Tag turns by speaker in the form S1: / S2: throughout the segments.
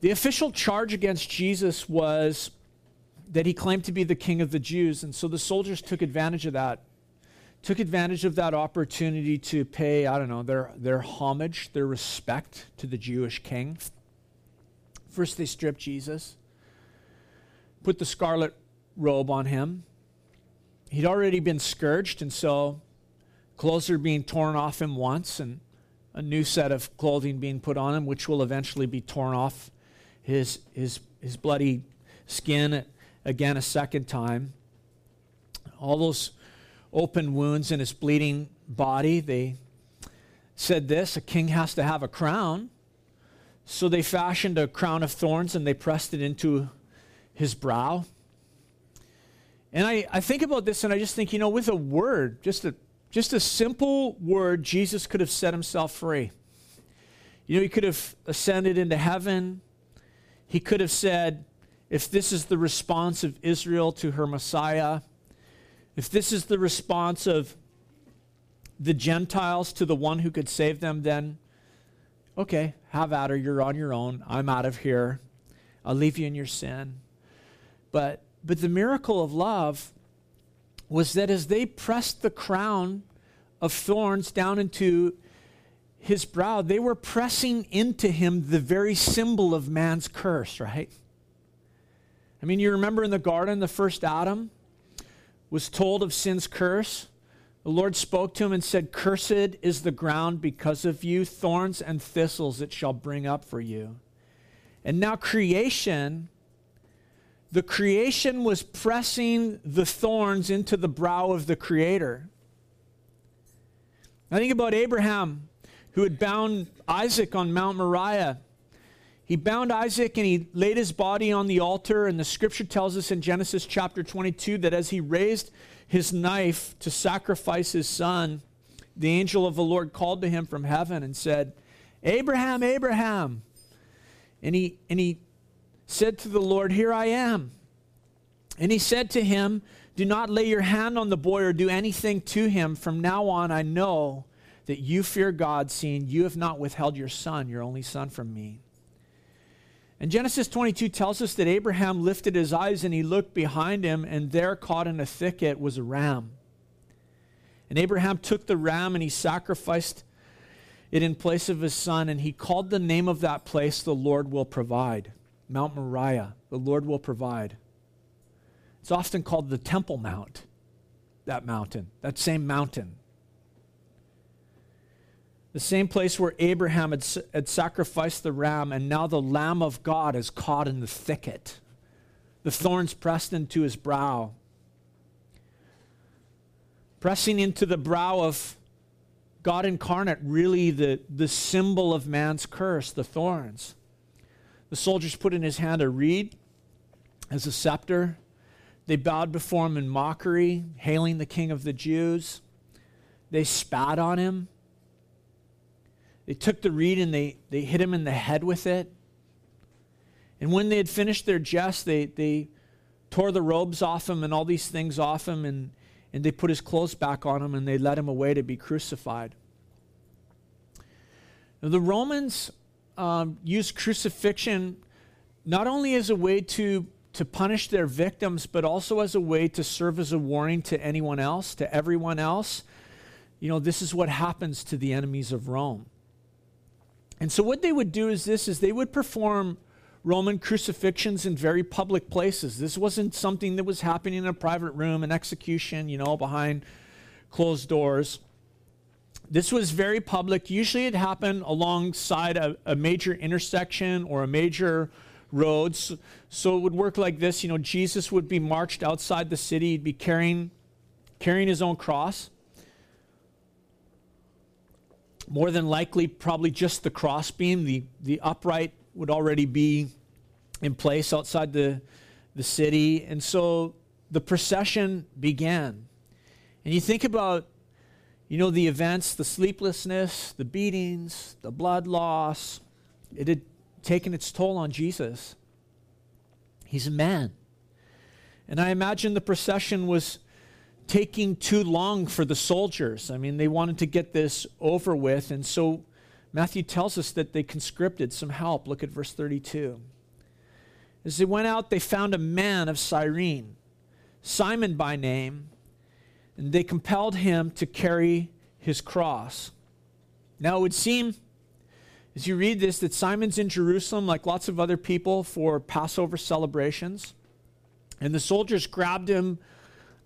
S1: The official charge against Jesus was that he claimed to be the king of the Jews. And so the soldiers took advantage of that, took advantage of that opportunity to pay, I don't know, their, their homage, their respect to the Jewish king. First, they stripped Jesus, put the scarlet robe on him. He'd already been scourged, and so clothes are being torn off him once, and a new set of clothing being put on him, which will eventually be torn off his, his, his bloody skin again a second time. All those open wounds in his bleeding body, they said this a king has to have a crown. So they fashioned a crown of thorns and they pressed it into his brow. And I, I think about this and I just think, you know, with a word, just a, just a simple word, Jesus could have set himself free. You know, he could have ascended into heaven. He could have said, if this is the response of Israel to her Messiah, if this is the response of the Gentiles to the one who could save them, then okay, have at her. You're on your own. I'm out of here. I'll leave you in your sin. But, but the miracle of love was that as they pressed the crown of thorns down into his brow, they were pressing into him the very symbol of man's curse, right? I mean, you remember in the garden, the first Adam was told of sin's curse. The Lord spoke to him and said, Cursed is the ground because of you, thorns and thistles it shall bring up for you. And now, creation, the creation was pressing the thorns into the brow of the Creator. I think about Abraham, who had bound Isaac on Mount Moriah he bound Isaac and he laid his body on the altar. And the scripture tells us in Genesis chapter 22 that as he raised his knife to sacrifice his son, the angel of the Lord called to him from heaven and said, Abraham, Abraham. And he, and he said to the Lord, Here I am. And he said to him, Do not lay your hand on the boy or do anything to him. From now on, I know that you fear God, seeing you have not withheld your son, your only son, from me. And Genesis 22 tells us that Abraham lifted his eyes and he looked behind him, and there, caught in a thicket, was a ram. And Abraham took the ram and he sacrificed it in place of his son, and he called the name of that place, The Lord Will Provide. Mount Moriah, the Lord will provide. It's often called the Temple Mount, that mountain, that same mountain the same place where Abraham had, had sacrificed the ram, and now the Lamb of God is caught in the thicket, the thorns pressed into his brow. Pressing into the brow of God incarnate, really the, the symbol of man's curse, the thorns. The soldiers put in his hand a reed as a scepter. They bowed before him in mockery, hailing the king of the Jews. They spat on him. They took the reed and they, they hit him in the head with it. And when they had finished their jest, they, they tore the robes off him and all these things off him, and, and they put his clothes back on him and they led him away to be crucified. Now, the Romans um, used crucifixion not only as a way to, to punish their victims, but also as a way to serve as a warning to anyone else, to everyone else. You know, this is what happens to the enemies of Rome. And so what they would do is this is they would perform Roman crucifixions in very public places. This wasn't something that was happening in a private room, an execution, you know, behind closed doors. This was very public. Usually it happened alongside a, a major intersection or a major road. So, so it would work like this. You know, Jesus would be marched outside the city. He'd be carrying, carrying his own cross more than likely, probably just the crossbeam. The, the upright would already be in place outside the, the city. And so the procession began. And you think about, you know, the events, the sleeplessness, the beatings, the blood loss. It had taken its toll on Jesus. He's a man. And I imagine the procession was taking too long for the soldiers. I mean, they wanted to get this over with. And so Matthew tells us that they conscripted some help. Look at verse 32. As they went out, they found a man of Cyrene, Simon by name, and they compelled him to carry his cross. Now, it would seem, as you read this, that Simon's in Jerusalem, like lots of other people, for Passover celebrations. And the soldiers grabbed him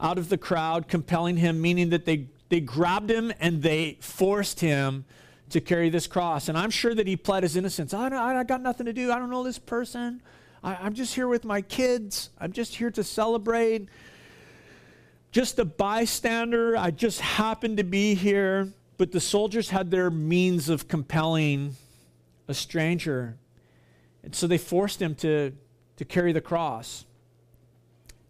S1: out of the crowd, compelling him, meaning that they, they grabbed him and they forced him to carry this cross. And I'm sure that he pled his innocence. I, I, I got nothing to do. I don't know this person. I, I'm just here with my kids. I'm just here to celebrate. Just a bystander. I just happened to be here. But the soldiers had their means of compelling a stranger. And so they forced him to, to carry the cross.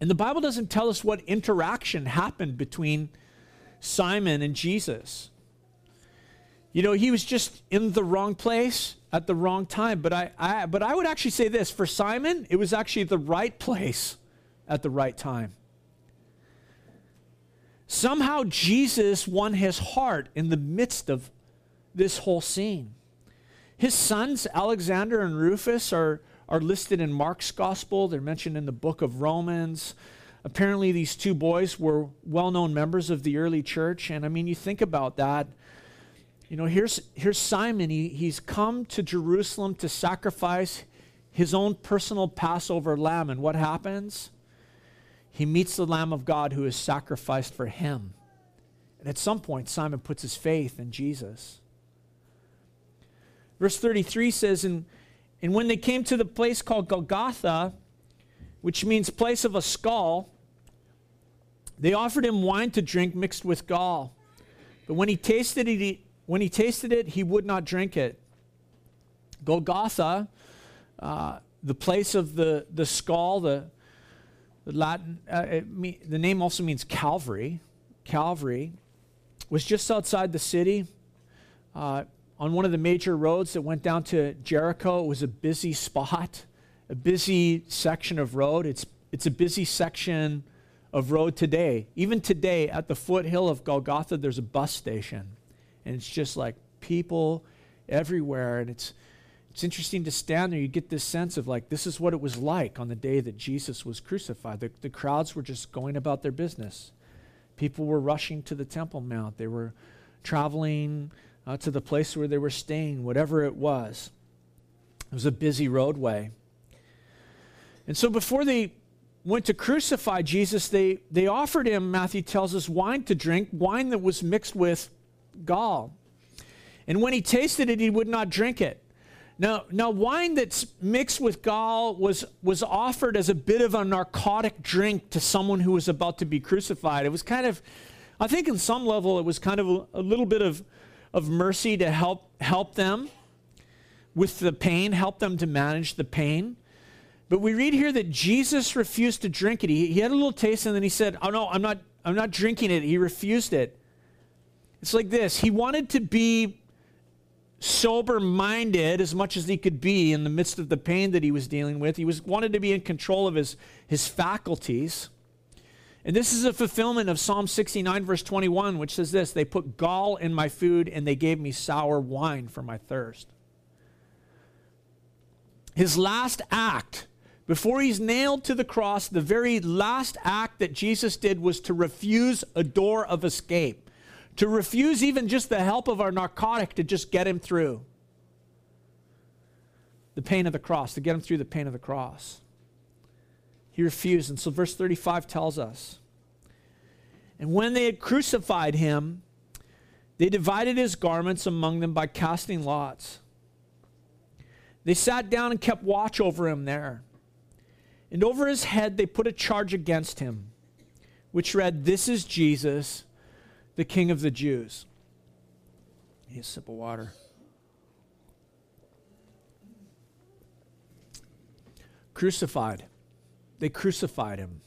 S1: And the Bible doesn't tell us what interaction happened between Simon and Jesus. You know, he was just in the wrong place at the wrong time. But I, I, but I would actually say this for Simon, it was actually the right place at the right time. Somehow Jesus won his heart in the midst of this whole scene. His sons, Alexander and Rufus, are, are listed in Mark's gospel. They're mentioned in the book of Romans. Apparently, these two boys were well known members of the early church. And I mean, you think about that. You know, here's, here's Simon. He, he's come to Jerusalem to sacrifice his own personal Passover lamb. And what happens? He meets the Lamb of God who is sacrificed for him. And at some point, Simon puts his faith in Jesus. Verse 33 says, And, and when they came to the place called Golgotha, which means place of a skull, they offered him wine to drink mixed with gall. But when he tasted it, he, when he tasted it, he would not drink it. Golgotha, uh, the place of the, the skull, the, the Latin, uh, me, the name also means Calvary. Calvary was just outside the city uh, on one of the major roads that went down to Jericho. It was a busy spot, a busy section of road. It's, it's a busy section of road today. Even today, at the foothill of Golgotha, there's a bus station. And it's just like people everywhere. And it's, it's interesting to stand there. You get this sense of like, this is what it was like on the day that Jesus was crucified. The, the crowds were just going about their business. People were rushing to the Temple Mount, they were traveling uh, to the place where they were staying, whatever it was. It was a busy roadway. And so before they went to crucify Jesus, they, they offered him, Matthew tells us, wine to drink, wine that was mixed with gall. And when he tasted it, he would not drink it. Now, now wine that's mixed with gall was, was offered as a bit of a narcotic drink to someone who was about to be crucified. It was kind of, I think, in some level, it was kind of a, a little bit of, of mercy to help, help them with the pain, help them to manage the pain. But we read here that Jesus refused to drink it. He, he had a little taste and then he said, Oh, no, I'm not, I'm not drinking it. He refused it. It's like this He wanted to be sober minded as much as he could be in the midst of the pain that he was dealing with. He was wanted to be in control of his, his faculties. And this is a fulfillment of Psalm 69, verse 21, which says this They put gall in my food and they gave me sour wine for my thirst. His last act, before he's nailed to the cross, the very last act that Jesus did was to refuse a door of escape to refuse even just the help of our narcotic to just get him through the pain of the cross, to get him through the pain of the cross. He refused. And so verse 35 tells us And when they had crucified him, they divided his garments among them by casting lots. They sat down and kept watch over him there. And over his head they put a charge against him, which read, This is Jesus the king of the Jews. Need a sip of water. Crucified. They crucified him.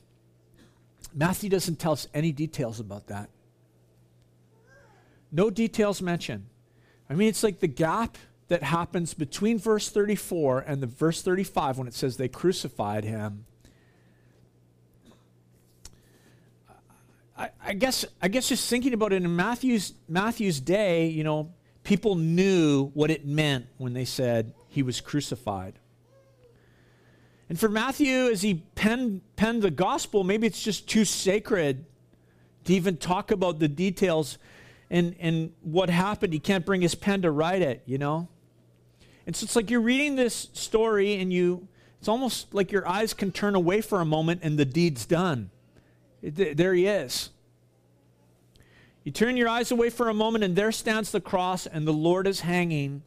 S1: Matthew doesn't tell us any details about that. No details mentioned. I mean, it's like the gap that happens between verse 34 and the verse 35 when it says they crucified him I, I guess I guess just thinking about it in Matthew's Matthew's day, you know, people knew what it meant when they said he was crucified. And for Matthew, as he penned, penned the gospel, maybe it's just too sacred to even talk about the details and, and what happened. He can't bring his pen to write it, you know? And so it's like you're reading this story and you, it's almost like your eyes can turn away for a moment and the deed's done. It, there he is. You turn your eyes away for a moment and there stands the cross and the Lord is hanging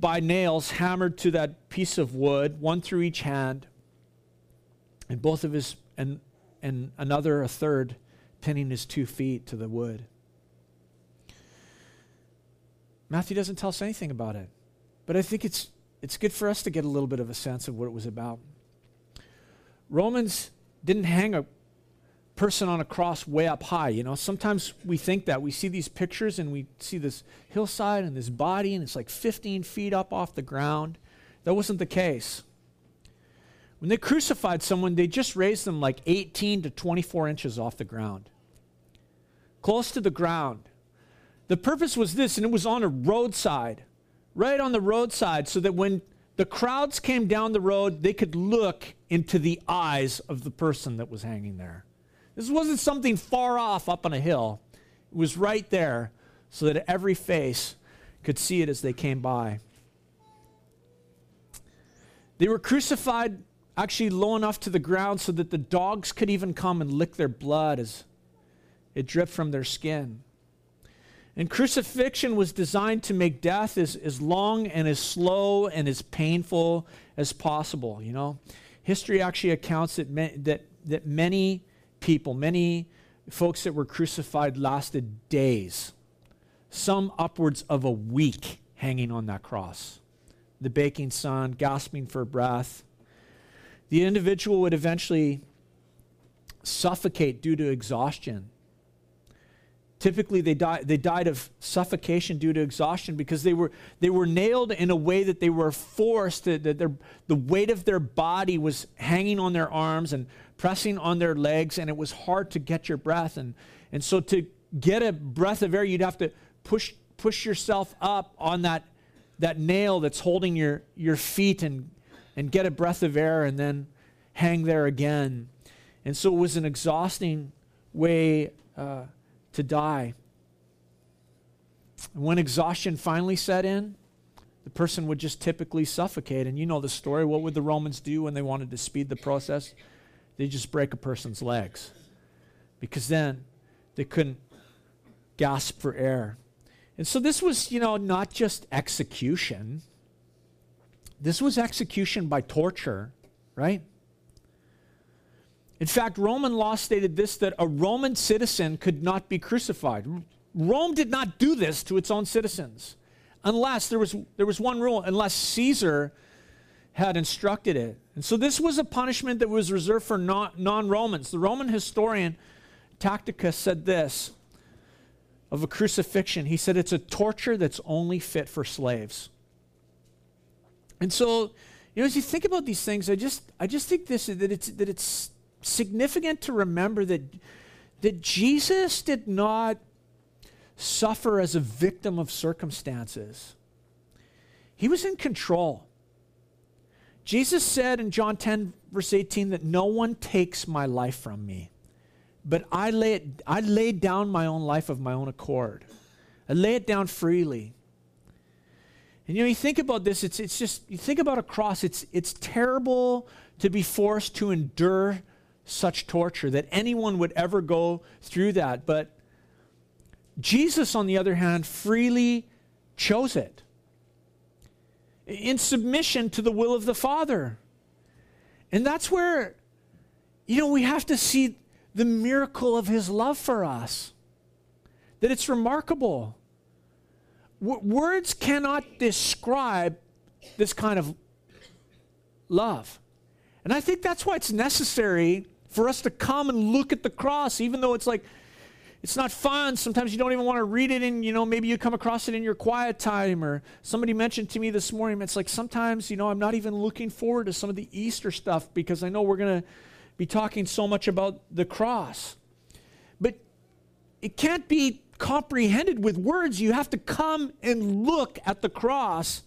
S1: by nails hammered to that piece of wood, one through each hand, and both of his, and, and another, a third, pinning his two feet to the wood. Matthew doesn't tell us anything about it. But I think it's, it's good for us to get a little bit of a sense of what it was about. Romans didn't hang a person on a cross way up high. You know, sometimes we think that. We see these pictures and we see this hillside and this body, and it's like 15 feet up off the ground. That wasn't the case. When they crucified someone, they just raised them like 18 to 24 inches off the ground, close to the ground. The purpose was this, and it was on a roadside, right on the roadside, so that when the crowds came down the road, they could look into the eyes of the person that was hanging there. This wasn't something far off up on a hill, it was right there, so that every face could see it as they came by. They were crucified actually low enough to the ground so that the dogs could even come and lick their blood as it dripped from their skin. And crucifixion was designed to make death as, as long and as slow and as painful as possible, you know. History actually accounts that, that, that many people, many folks that were crucified lasted days, some upwards of a week hanging on that cross. The baking sun, gasping for breath. The individual would eventually suffocate due to exhaustion Typically, they, die, they died of suffocation due to exhaustion because they were, they were nailed in a way that they were forced, that, that their, the weight of their body was hanging on their arms and pressing on their legs, and it was hard to get your breath. And, and so, to get a breath of air, you'd have to push, push yourself up on that, that nail that's holding your, your feet and, and get a breath of air and then hang there again. And so, it was an exhausting way. Uh, to die. When exhaustion finally set in, the person would just typically suffocate. And you know the story. What would the Romans do when they wanted to speed the process? They just break a person's legs. Because then they couldn't gasp for air. And so this was, you know, not just execution. This was execution by torture, right? In fact, Roman law stated this that a Roman citizen could not be crucified. Rome did not do this to its own citizens unless there was, there was one rule, unless Caesar had instructed it. And so this was a punishment that was reserved for non Romans. The Roman historian Tacitus said this of a crucifixion. He said it's a torture that's only fit for slaves. And so, you know, as you think about these things, I just I just think this that it's that it's significant to remember that, that Jesus did not suffer as a victim of circumstances, he was in control. Jesus said in John 10, verse 18, that no one takes my life from me, but I lay, it, I lay down my own life of my own accord. I lay it down freely. And you know, you think about this, it's, it's just, you think about a cross, it's, it's terrible to be forced to endure such torture, that anyone would ever go through that. But Jesus, on the other hand, freely chose it in submission to the will of the Father. And that's where, you know, we have to see the miracle of his love for us. That it's remarkable. W- words cannot describe this kind of love. And I think that's why it's necessary for us to come and look at the cross, even though it's like, it's not fun. Sometimes you don't even want to read it, and you know maybe you come across it in your quiet time. Or somebody mentioned to me this morning, it's like sometimes you know I'm not even looking forward to some of the Easter stuff because I know we're going to be talking so much about the cross. But it can't be comprehended with words. You have to come and look at the cross,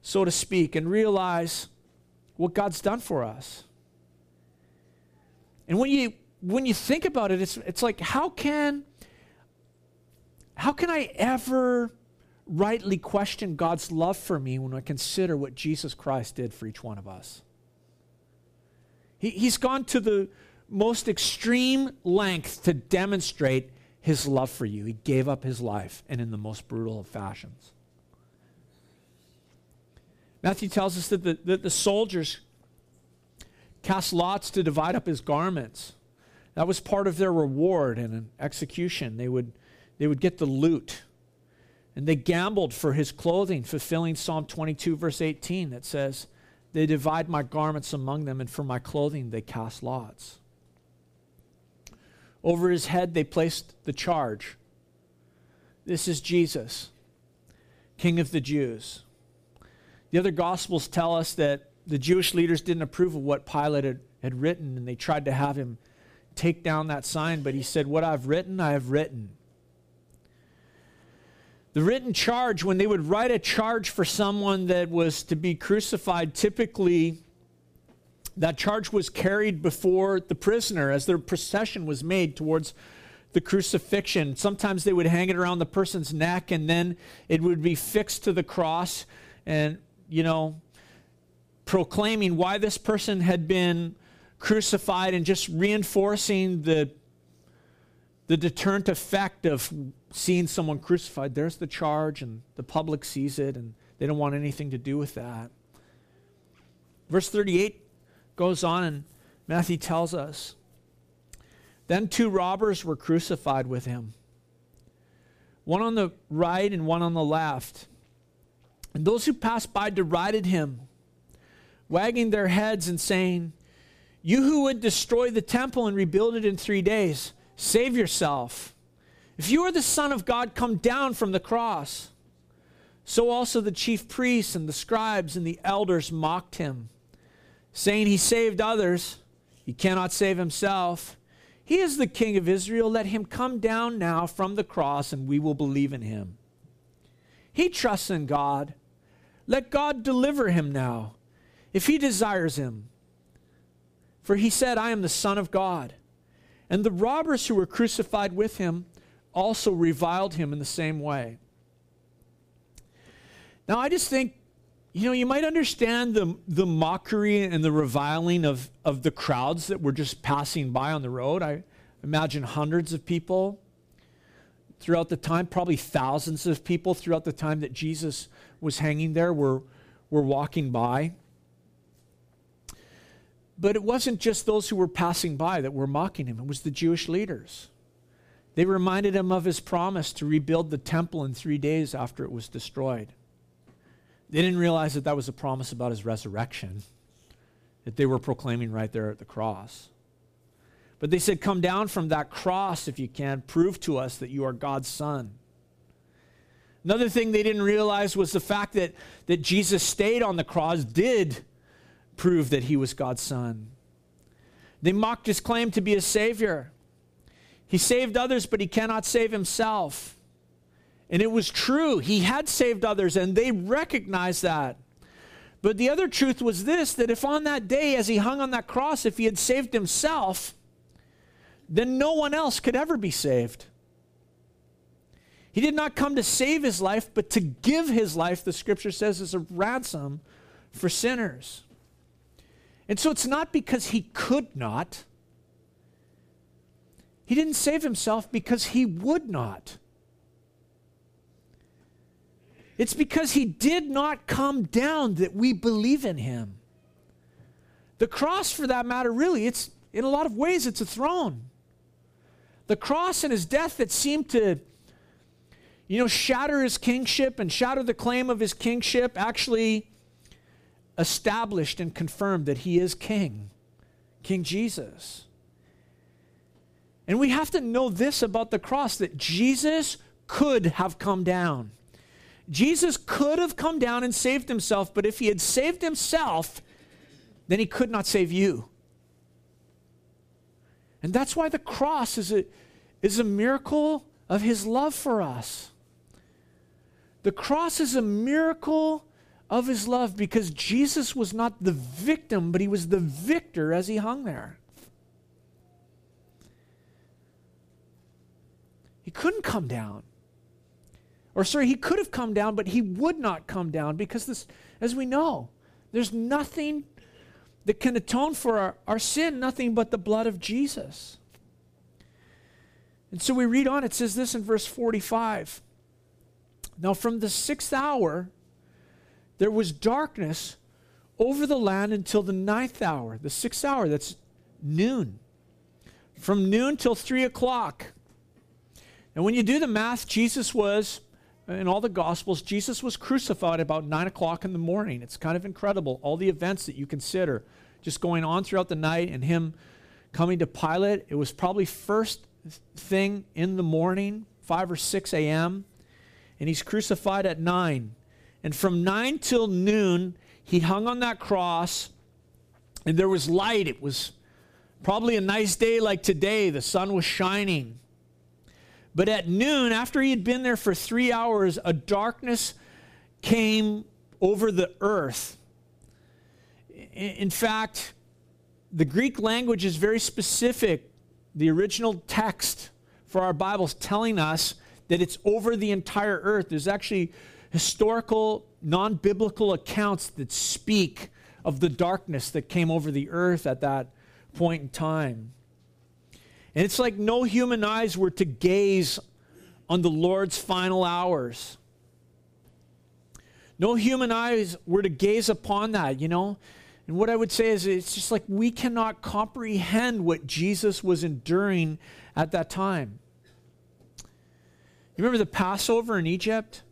S1: so to speak, and realize what God's done for us. And when you when you think about it, it's, it's like how can how can I ever rightly question God's love for me when I consider what Jesus Christ did for each one of us? He, he's gone to the most extreme length to demonstrate his love for you. He gave up his life and in the most brutal of fashions. Matthew tells us that the, that the soldiers cast lots to divide up his garments. That was part of their reward in an execution. They would, they would get the loot. And they gambled for his clothing, fulfilling Psalm 22, verse 18, that says, They divide my garments among them, and for my clothing they cast lots. Over his head they placed the charge This is Jesus, King of the Jews. The other Gospels tell us that the Jewish leaders didn't approve of what Pilate had, had written, and they tried to have him take down that sign, but he said, What I've written, I have written. The written charge, when they would write a charge for someone that was to be crucified, typically that charge was carried before the prisoner as their procession was made towards the crucifixion. Sometimes they would hang it around the person's neck and then it would be fixed to the cross and, you know, proclaiming why this person had been crucified and just reinforcing the, the deterrent effect of seeing someone crucified. There's the charge, and the public sees it, and they don't want anything to do with that. Verse 38 goes on, and Matthew tells us Then two robbers were crucified with him, one on the right and one on the left. And those who passed by derided him, wagging their heads and saying, you who would destroy the temple and rebuild it in three days, save yourself. If you are the Son of God, come down from the cross. So also the chief priests and the scribes and the elders mocked him, saying, He saved others, he cannot save himself. He is the King of Israel. Let him come down now from the cross, and we will believe in him. He trusts in God. Let God deliver him now, if he desires him. For he said, I am the Son of God. And the robbers who were crucified with him also reviled him in the same way. Now, I just think, you know, you might understand the, the mockery and the reviling of, of the crowds that were just passing by on the road. I imagine hundreds of people throughout the time, probably thousands of people throughout the time that Jesus was hanging there were, were walking by. But it wasn't just those who were passing by that were mocking him, it was the Jewish leaders. They reminded him of his promise to rebuild the temple in three days after it was destroyed. They didn't realize that that was a promise about his resurrection that they were proclaiming right there at the cross. But they said, Come down from that cross if you can. Prove to us that you are God's son. Another thing they didn't realize was the fact that, that Jesus stayed on the cross did prove that he was God's son. They mocked his claim to be a savior. He saved others, but he cannot save himself. And it was true. He had saved others, and they recognized that. But the other truth was this that if on that day, as he hung on that cross, if he had saved himself, then no one else could ever be saved. He did not come to save his life, but to give his life, the scripture says, as a ransom for sinners. And so it's not because he could not. He didn't save himself because he would not. It's because he did not come down that we believe in him. The cross, for that matter, really, it's in a lot of ways, it's a throne. The cross and his death that seemed to, you know, shatter his kingship and shatter the claim of his kingship actually established and confirmed that he is king, King Jesus. And we have to know this about the cross that Jesus could have come down. Jesus could have come down and saved himself, but if he had saved himself, then he could not save you. And that's why the cross is a, is a miracle of his love for us. The cross is a miracle of his love because Jesus was not the victim, but he was the victor as he hung there. He couldn't come down. Or, sorry, he could have come down, but he would not come down because, this, as we know, there's nothing that can atone for our, our sin, nothing but the blood of Jesus. And so we read on, it says this in verse 45. Now, from the sixth hour, there was darkness over the land until the ninth hour, the sixth hour, that's noon. From noon till three o'clock. And when you do the math, Jesus was, in all the Gospels, Jesus was crucified about nine o'clock in the morning. It's kind of incredible. All the events that you consider just going on throughout the night and him coming to Pilate. It was probably first thing in the morning, 5 or 6 a.m., and he's crucified at 9. And from 9 till noon, he hung on that cross, and there was light. It was probably a nice day like today. The sun was shining. But at noon, after he had been there for three hours, a darkness came over the earth. In fact, the Greek language is very specific. The original text for our Bibles telling us that it's over the entire earth. There's actually historical, non biblical accounts that speak of the darkness that came over the earth at that point in time. And it's like no human eyes were to gaze on the Lord's final hours. No human eyes were to gaze upon that, you know. And what I would say is it's just like we cannot comprehend what Jesus was enduring at that time. You remember the Passover in Egypt?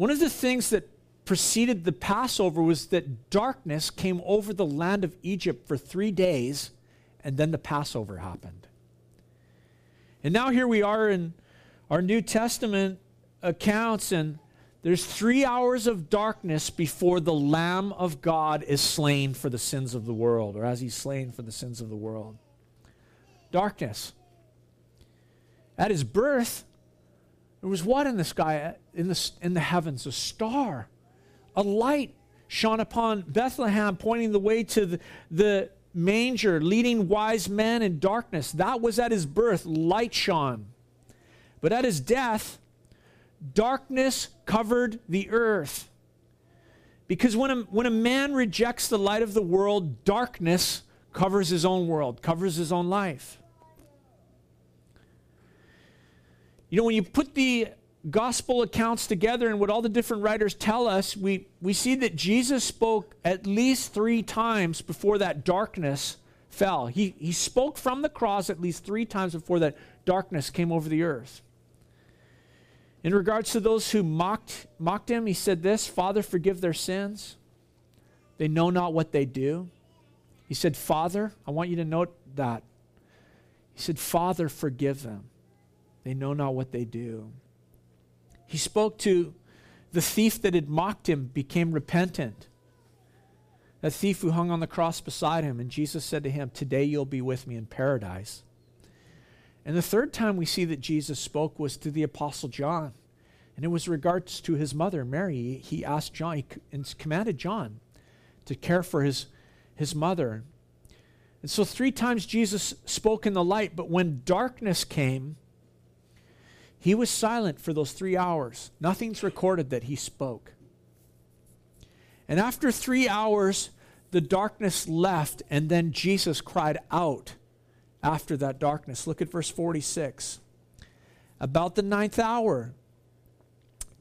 S1: One of the things that preceded the Passover was that darkness came over the land of Egypt for three days, and then the Passover happened. And now here we are in our New Testament accounts, and there's three hours of darkness before the Lamb of God is slain for the sins of the world, or as he's slain for the sins of the world. Darkness. At his birth, there was what in the sky, in the, in the heavens? A star, a light shone upon Bethlehem, pointing the way to the, the manger, leading wise men in darkness. That was at his birth, light shone. But at his death, darkness covered the earth. Because when a, when a man rejects the light of the world, darkness covers his own world, covers his own life. You know, when you put the gospel accounts together and what all the different writers tell us, we, we see that Jesus spoke at least three times before that darkness fell. He, he spoke from the cross at least three times before that darkness came over the earth. In regards to those who mocked, mocked him, he said this Father, forgive their sins. They know not what they do. He said, Father, I want you to note that. He said, Father, forgive them. They know not what they do. He spoke to the thief that had mocked him, became repentant. That thief who hung on the cross beside him, and Jesus said to him, Today you'll be with me in paradise. And the third time we see that Jesus spoke was to the Apostle John. And it was regards to his mother, Mary. He asked John, he commanded John to care for his, his mother. And so three times Jesus spoke in the light, but when darkness came, he was silent for those three hours. Nothing's recorded that he spoke. And after three hours, the darkness left, and then Jesus cried out after that darkness. Look at verse 46. About the ninth hour,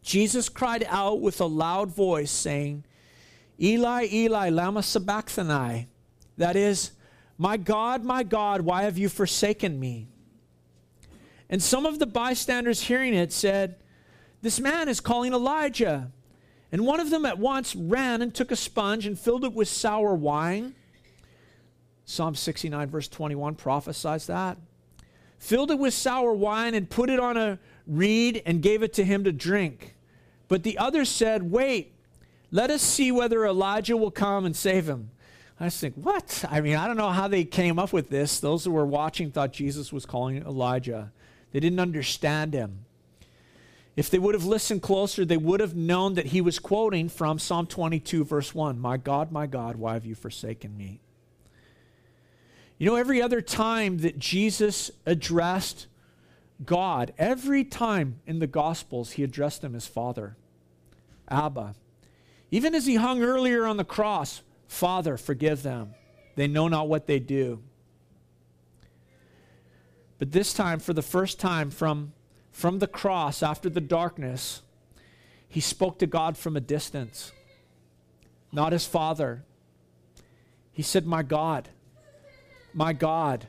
S1: Jesus cried out with a loud voice, saying, Eli, Eli, Lama Sabachthani. That is, My God, my God, why have you forsaken me? And some of the bystanders hearing it said, This man is calling Elijah. And one of them at once ran and took a sponge and filled it with sour wine. Psalm 69, verse 21 prophesies that. Filled it with sour wine and put it on a reed and gave it to him to drink. But the others said, Wait, let us see whether Elijah will come and save him. I think, what? I mean, I don't know how they came up with this. Those who were watching thought Jesus was calling Elijah. They didn't understand him. If they would have listened closer, they would have known that he was quoting from Psalm 22, verse 1 My God, my God, why have you forsaken me? You know, every other time that Jesus addressed God, every time in the Gospels, he addressed him as Father, Abba. Even as he hung earlier on the cross, Father, forgive them. They know not what they do. But this time, for the first time from, from the cross after the darkness, he spoke to God from a distance, not his Father. He said, My God, my God.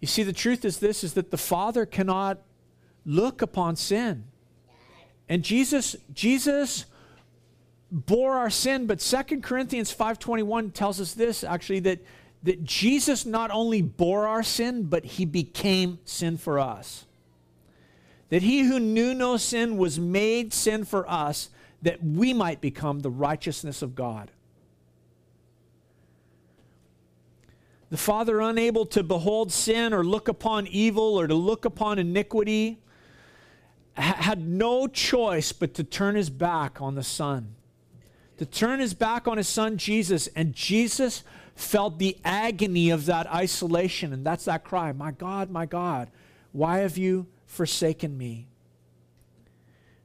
S1: You see, the truth is this is that the Father cannot look upon sin. And Jesus, Jesus bore our sin, but 2 Corinthians 5.21 tells us this actually that, that Jesus not only bore our sin, but he became sin for us. That he who knew no sin was made sin for us, that we might become the righteousness of God. The Father, unable to behold sin or look upon evil or to look upon iniquity, had no choice but to turn his back on the Son, to turn his back on his Son Jesus. And Jesus felt the agony of that isolation. And that's that cry My God, my God, why have you forsaken me?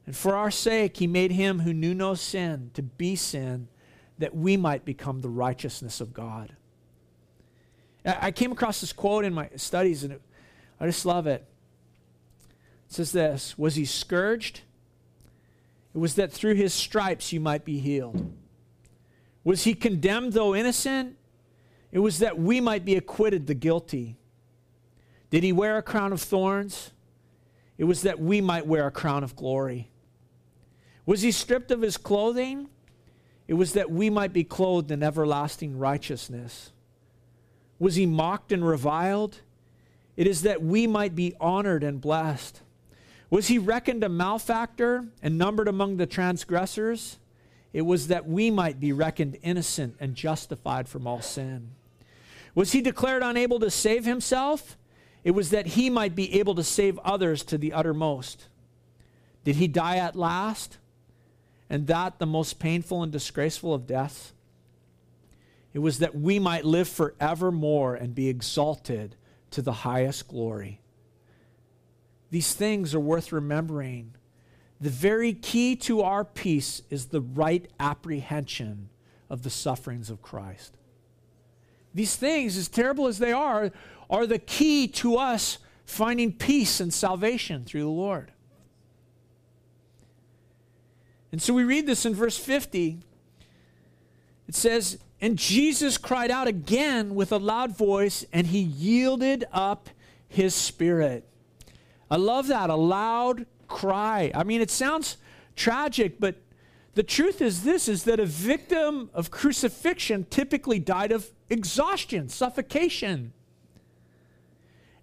S1: And for our sake, he made him who knew no sin to be sin, that we might become the righteousness of God. I came across this quote in my studies, and it, I just love it. It says this Was he scourged? It was that through his stripes you might be healed. Was he condemned, though innocent? It was that we might be acquitted, the guilty. Did he wear a crown of thorns? It was that we might wear a crown of glory. Was he stripped of his clothing? It was that we might be clothed in everlasting righteousness. Was he mocked and reviled? It is that we might be honored and blessed. Was he reckoned a malefactor and numbered among the transgressors? It was that we might be reckoned innocent and justified from all sin. Was he declared unable to save himself? It was that he might be able to save others to the uttermost. Did he die at last? And that the most painful and disgraceful of deaths? It was that we might live forevermore and be exalted to the highest glory. These things are worth remembering. The very key to our peace is the right apprehension of the sufferings of Christ. These things, as terrible as they are, are the key to us finding peace and salvation through the Lord. And so we read this in verse 50. It says, and Jesus cried out again with a loud voice, and he yielded up his spirit. I love that, a loud cry. I mean, it sounds tragic, but the truth is this is that a victim of crucifixion typically died of exhaustion, suffocation.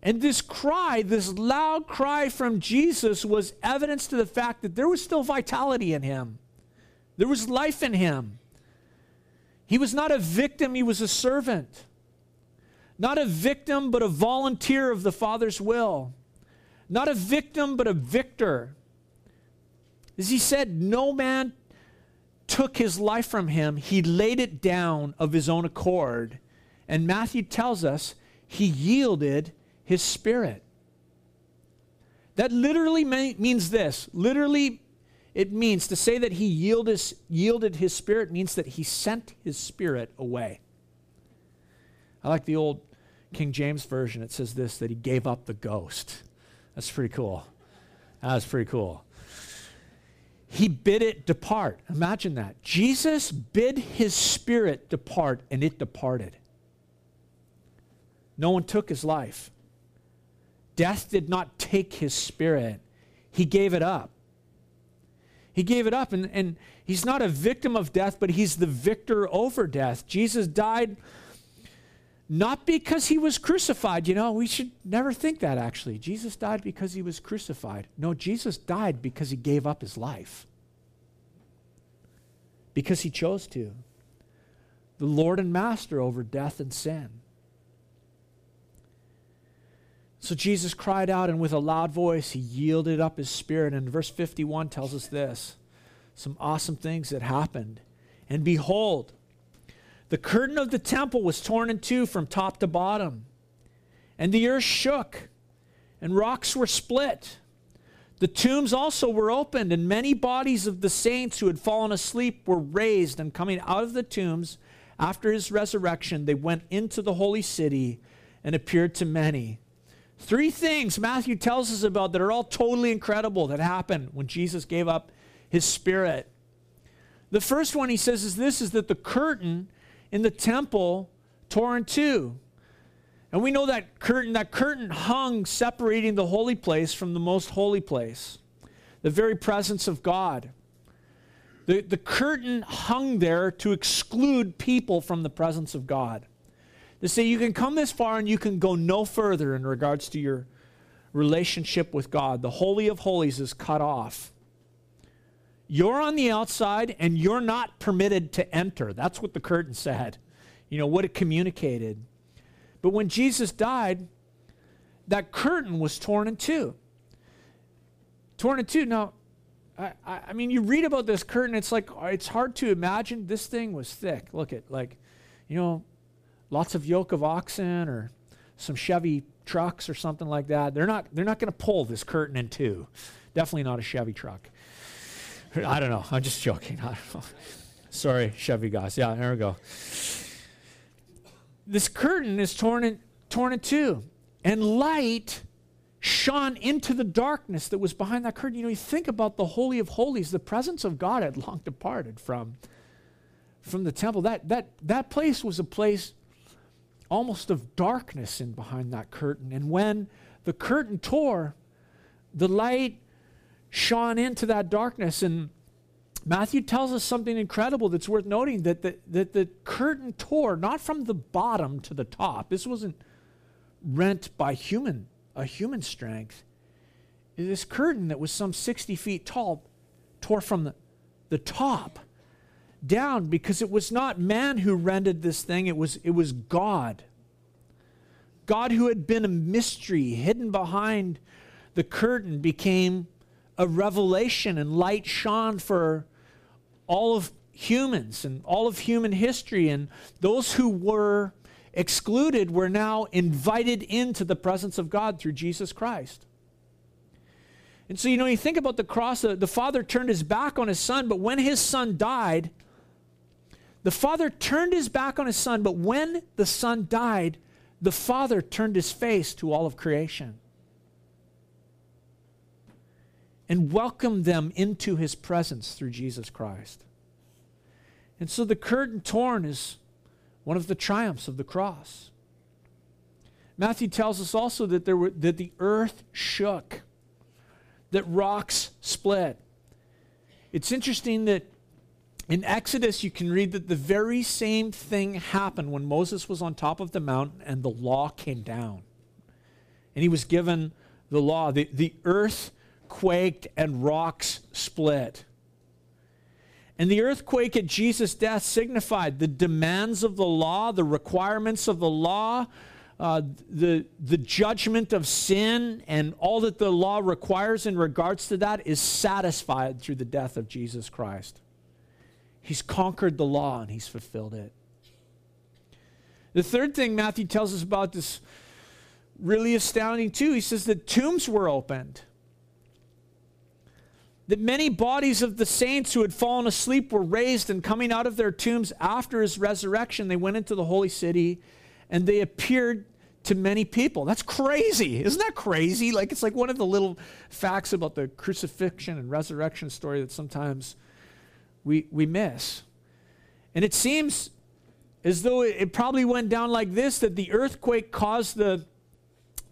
S1: And this cry, this loud cry from Jesus, was evidence to the fact that there was still vitality in him. There was life in him. He was not a victim, he was a servant. Not a victim, but a volunteer of the Father's will. Not a victim, but a victor. As he said, no man took his life from him, he laid it down of his own accord. And Matthew tells us he yielded his spirit. That literally means this literally it means to say that he yielded, yielded his spirit means that he sent his spirit away. I like the old King James Version. It says this that he gave up the ghost. That's pretty cool. That's pretty cool. He bid it depart. Imagine that. Jesus bid his spirit depart, and it departed. No one took his life. Death did not take his spirit, he gave it up. He gave it up, and, and he's not a victim of death, but he's the victor over death. Jesus died not because he was crucified. You know, we should never think that actually. Jesus died because he was crucified. No, Jesus died because he gave up his life, because he chose to. The Lord and Master over death and sin. So Jesus cried out, and with a loud voice, he yielded up his spirit. And verse 51 tells us this some awesome things that happened. And behold, the curtain of the temple was torn in two from top to bottom, and the earth shook, and rocks were split. The tombs also were opened, and many bodies of the saints who had fallen asleep were raised. And coming out of the tombs after his resurrection, they went into the holy city and appeared to many. Three things Matthew tells us about that are all totally incredible that happened when Jesus gave up his spirit. The first one he says is this is that the curtain in the temple torn in two. And we know that curtain, that curtain hung separating the holy place from the most holy place, the very presence of God. The, the curtain hung there to exclude people from the presence of God to say you can come this far and you can go no further in regards to your relationship with God. The Holy of Holies is cut off. You're on the outside and you're not permitted to enter. That's what the curtain said, you know, what it communicated. But when Jesus died, that curtain was torn in two. Torn in two. Now, I, I mean, you read about this curtain, it's like, it's hard to imagine. This thing was thick. Look at, like, you know, lots of yoke of oxen or some Chevy trucks or something like that. They're not they're not going to pull this curtain in two. Definitely not a Chevy truck. I don't know. I'm just joking. I don't know. Sorry, Chevy guys. Yeah, there we go. This curtain is torn in, torn in two, and light shone into the darkness that was behind that curtain. You know, you think about the Holy of Holies, the presence of God had long departed from, from the temple. That, that, that place was a place almost of darkness in behind that curtain. And when the curtain tore, the light shone into that darkness. And Matthew tells us something incredible that's worth noting that the, that the curtain tore not from the bottom to the top. This wasn't rent by human, a human strength. This curtain that was some 60 feet tall tore from the, the top down because it was not man who rendered this thing, it was, it was God. God, who had been a mystery hidden behind the curtain, became a revelation, and light shone for all of humans and all of human history. And those who were excluded were now invited into the presence of God through Jesus Christ. And so, you know, you think about the cross, the, the father turned his back on his son, but when his son died, the father turned his back on his son, but when the son died, the father turned his face to all of creation and welcomed them into his presence through Jesus Christ. And so the curtain torn is one of the triumphs of the cross. Matthew tells us also that, there were, that the earth shook, that rocks split. It's interesting that in Exodus, you can read that the very same thing happened when Moses was on top of the mountain and the law came down. And he was given the law. The, the earth quaked and rocks split. And the earthquake at Jesus' death signified the demands of the law, the requirements of the law, uh, the, the judgment of sin, and all that the law requires in regards to that is satisfied through the death of Jesus Christ. He's conquered the law and he's fulfilled it. The third thing Matthew tells us about this really astounding too. He says that tombs were opened. That many bodies of the saints who had fallen asleep were raised, and coming out of their tombs after his resurrection, they went into the holy city and they appeared to many people. That's crazy. Isn't that crazy? Like it's like one of the little facts about the crucifixion and resurrection story that sometimes we, we miss. And it seems as though it, it probably went down like this that the earthquake caused the,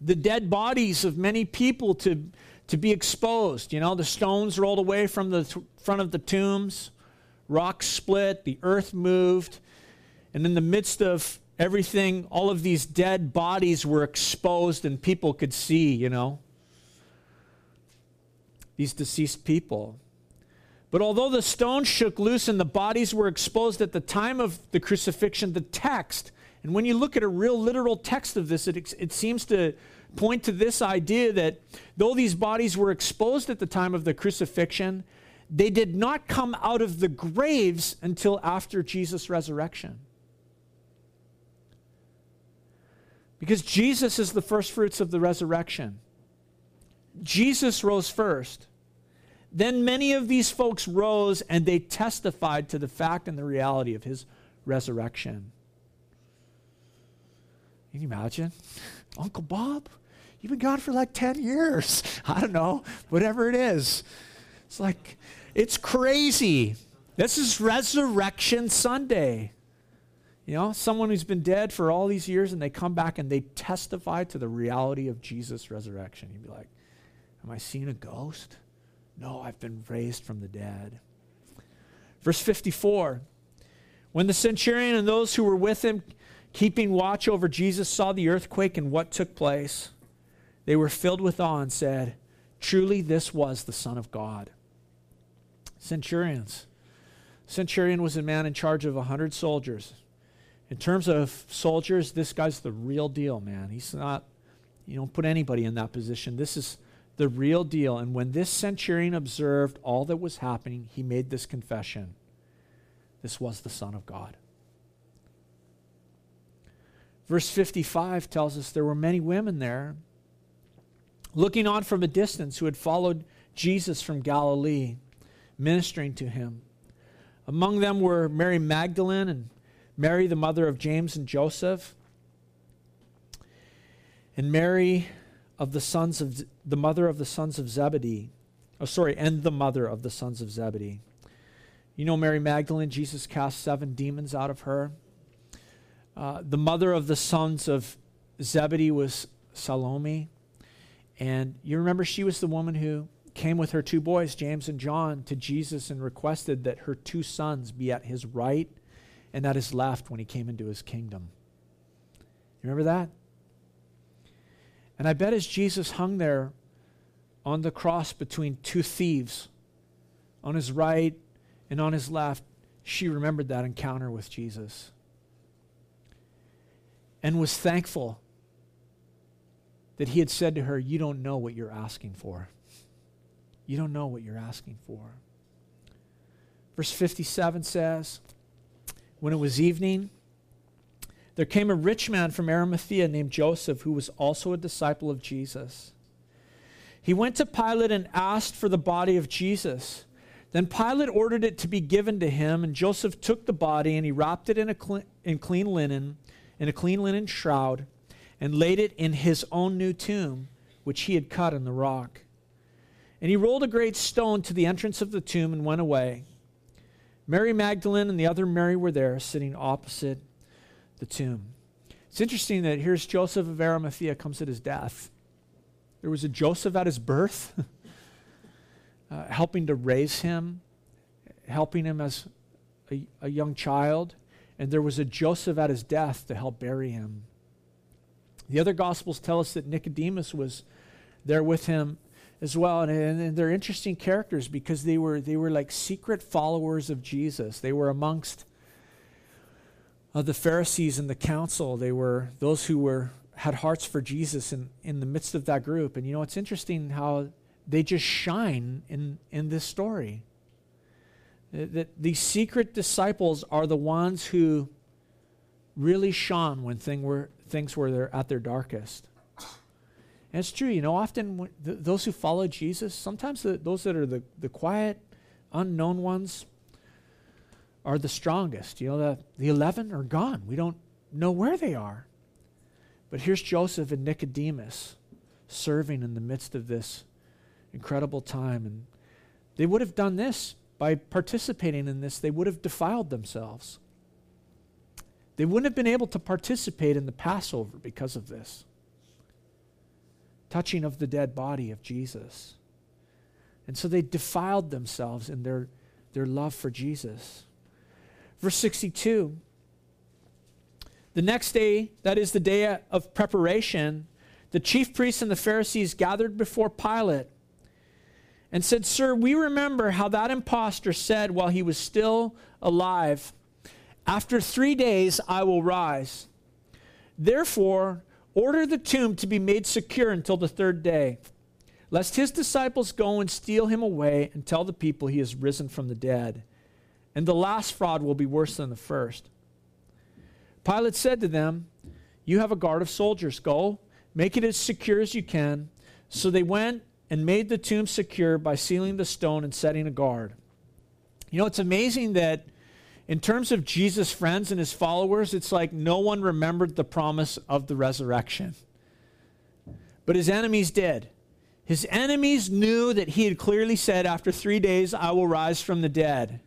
S1: the dead bodies of many people to, to be exposed. You know, the stones rolled away from the th- front of the tombs, rocks split, the earth moved, and in the midst of everything, all of these dead bodies were exposed and people could see, you know, these deceased people. But although the stones shook loose and the bodies were exposed at the time of the crucifixion, the text, and when you look at a real literal text of this, it, it seems to point to this idea that though these bodies were exposed at the time of the crucifixion, they did not come out of the graves until after Jesus' resurrection. Because Jesus is the first fruits of the resurrection. Jesus rose first. Then many of these folks rose and they testified to the fact and the reality of his resurrection. Can you imagine? Uncle Bob, you've been gone for like 10 years. I don't know, whatever it is. It's like, it's crazy. This is Resurrection Sunday. You know, someone who's been dead for all these years and they come back and they testify to the reality of Jesus' resurrection. You'd be like, Am I seeing a ghost? No, I've been raised from the dead. Verse 54 When the centurion and those who were with him, keeping watch over Jesus, saw the earthquake and what took place, they were filled with awe and said, Truly, this was the Son of God. Centurions. Centurion was a man in charge of a 100 soldiers. In terms of soldiers, this guy's the real deal, man. He's not, you don't put anybody in that position. This is the real deal. And when this centurion observed all that was happening, he made this confession this was the Son of God. Verse 55 tells us there were many women there looking on from a distance who had followed Jesus from Galilee, ministering to him. Among them were Mary Magdalene and Mary, the mother of James and Joseph, and Mary of the sons of the mother of the sons of Zebedee. Oh, sorry, and the mother of the sons of Zebedee. You know Mary Magdalene, Jesus cast seven demons out of her. Uh, the mother of the sons of Zebedee was Salome. And you remember she was the woman who came with her two boys, James and John, to Jesus and requested that her two sons be at his right and at his left when he came into his kingdom. You remember that? And I bet as Jesus hung there on the cross between two thieves, on his right and on his left, she remembered that encounter with Jesus and was thankful that he had said to her, You don't know what you're asking for. You don't know what you're asking for. Verse 57 says, When it was evening, there came a rich man from Arimathea named Joseph, who was also a disciple of Jesus. He went to Pilate and asked for the body of Jesus. Then Pilate ordered it to be given to him, and Joseph took the body and he wrapped it in, a clean, in clean linen, in a clean linen shroud, and laid it in his own new tomb, which he had cut in the rock. And he rolled a great stone to the entrance of the tomb and went away. Mary Magdalene and the other Mary were there, sitting opposite the tomb. It's interesting that here's Joseph of Arimathea comes at his death. There was a Joseph at his birth, uh, helping to raise him, helping him as a, a young child, and there was a Joseph at his death to help bury him. The other Gospels tell us that Nicodemus was there with him as well. And, and, they're interesting characters because they were, they were like secret followers of Jesus. They were amongst of the Pharisees and the council. They were those who were had hearts for Jesus in, in the midst of that group. And you know, it's interesting how they just shine in, in this story. That these secret disciples are the ones who really shone when thing were, things where they're at their darkest. And it's true, you know, often those who follow Jesus, sometimes the, those that are the, the quiet, unknown ones, are the strongest. You know, the, the 11 are gone. We don't know where they are. But here's Joseph and Nicodemus serving in the midst of this incredible time. And they would have done this by participating in this, they would have defiled themselves. They wouldn't have been able to participate in the Passover because of this touching of the dead body of Jesus. And so they defiled themselves in their, their love for Jesus. Verse 62 The next day, that is the day of preparation, the chief priests and the Pharisees gathered before Pilate and said, Sir, we remember how that impostor said while he was still alive, After three days I will rise. Therefore, Order the tomb to be made secure until the third day, lest his disciples go and steal him away and tell the people he has risen from the dead. And the last fraud will be worse than the first. Pilate said to them, You have a guard of soldiers. Go, make it as secure as you can. So they went and made the tomb secure by sealing the stone and setting a guard. You know, it's amazing that in terms of Jesus' friends and his followers, it's like no one remembered the promise of the resurrection. But his enemies did. His enemies knew that he had clearly said, After three days, I will rise from the dead.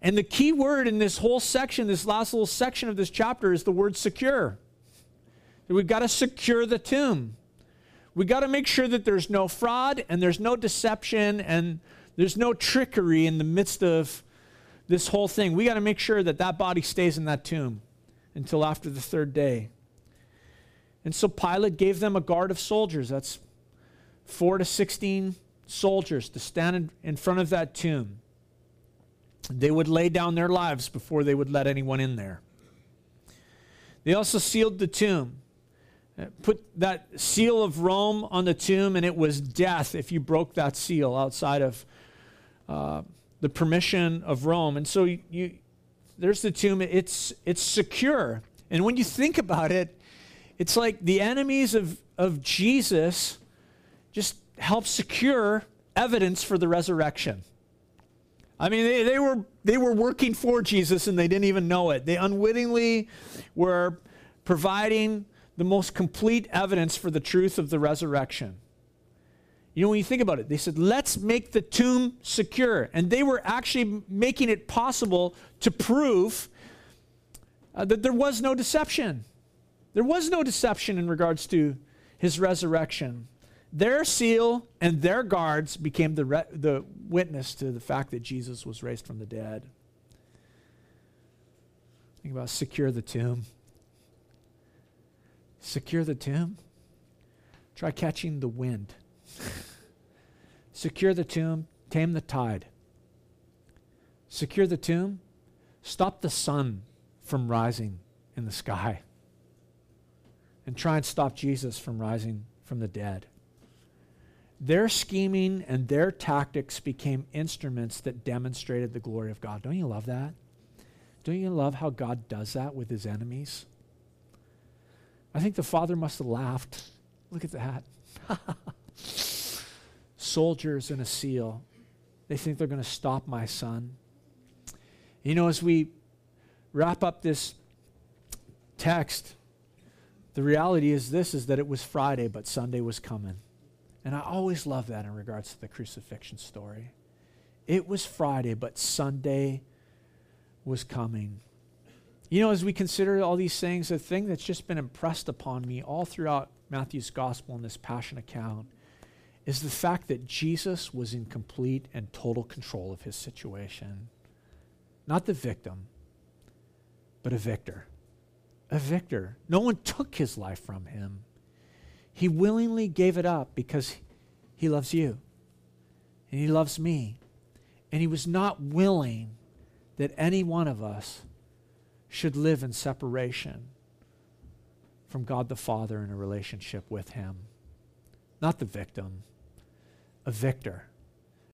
S1: And the key word in this whole section, this last little section of this chapter, is the word secure. We've got to secure the tomb. We've got to make sure that there's no fraud and there's no deception and there's no trickery in the midst of this whole thing. We got to make sure that that body stays in that tomb until after the third day. And so Pilate gave them a guard of soldiers. That's four to 16 soldiers to stand in, front of that tomb. They would lay down their lives before they would let anyone in there. They also sealed the tomb. Uh, put that seal of Rome on the tomb, and it was death if you broke that seal outside of uh, the permission of Rome. And so you, there's the tomb. It's, it's secure. And when you think about it, it's like the enemies of, of Jesus just help secure evidence for the resurrection. I mean, they, they, were, they were working for Jesus and they didn't even know it. They unwittingly were providing the most complete evidence for the truth of the resurrection. You know, when you think about it, they said, let's make the tomb secure. And they were actually making it possible to prove uh, that there was no deception. There was no deception in regards to his resurrection. Their seal and their guards became the, re- the witness to the fact that Jesus was raised from the dead. Think about secure the tomb. Secure the tomb. Try catching the wind. Secure the tomb, tame the tide. Secure the tomb, stop the sun from rising in the sky. And try and stop Jesus from rising from the dead. Their scheming and their tactics became instruments that demonstrated the glory of God. Don't you love that? Don't you love how God does that with his enemies? I think the father must have laughed. Look at that. Soldiers and a seal. They think they're going to stop my son. You know, as we wrap up this text, the reality is this is that it was Friday, but Sunday was coming. And I always love that in regards to the crucifixion story. It was Friday, but Sunday was coming. You know, as we consider all these things, the thing that's just been impressed upon me all throughout Matthew's gospel and this passion account is the fact that Jesus was in complete and total control of his situation. Not the victim, but a victor. A victor. No one took his life from him. He willingly gave it up because he loves you and he loves me. And he was not willing that any one of us should live in separation from God the Father in a relationship with him. Not the victim, a victor.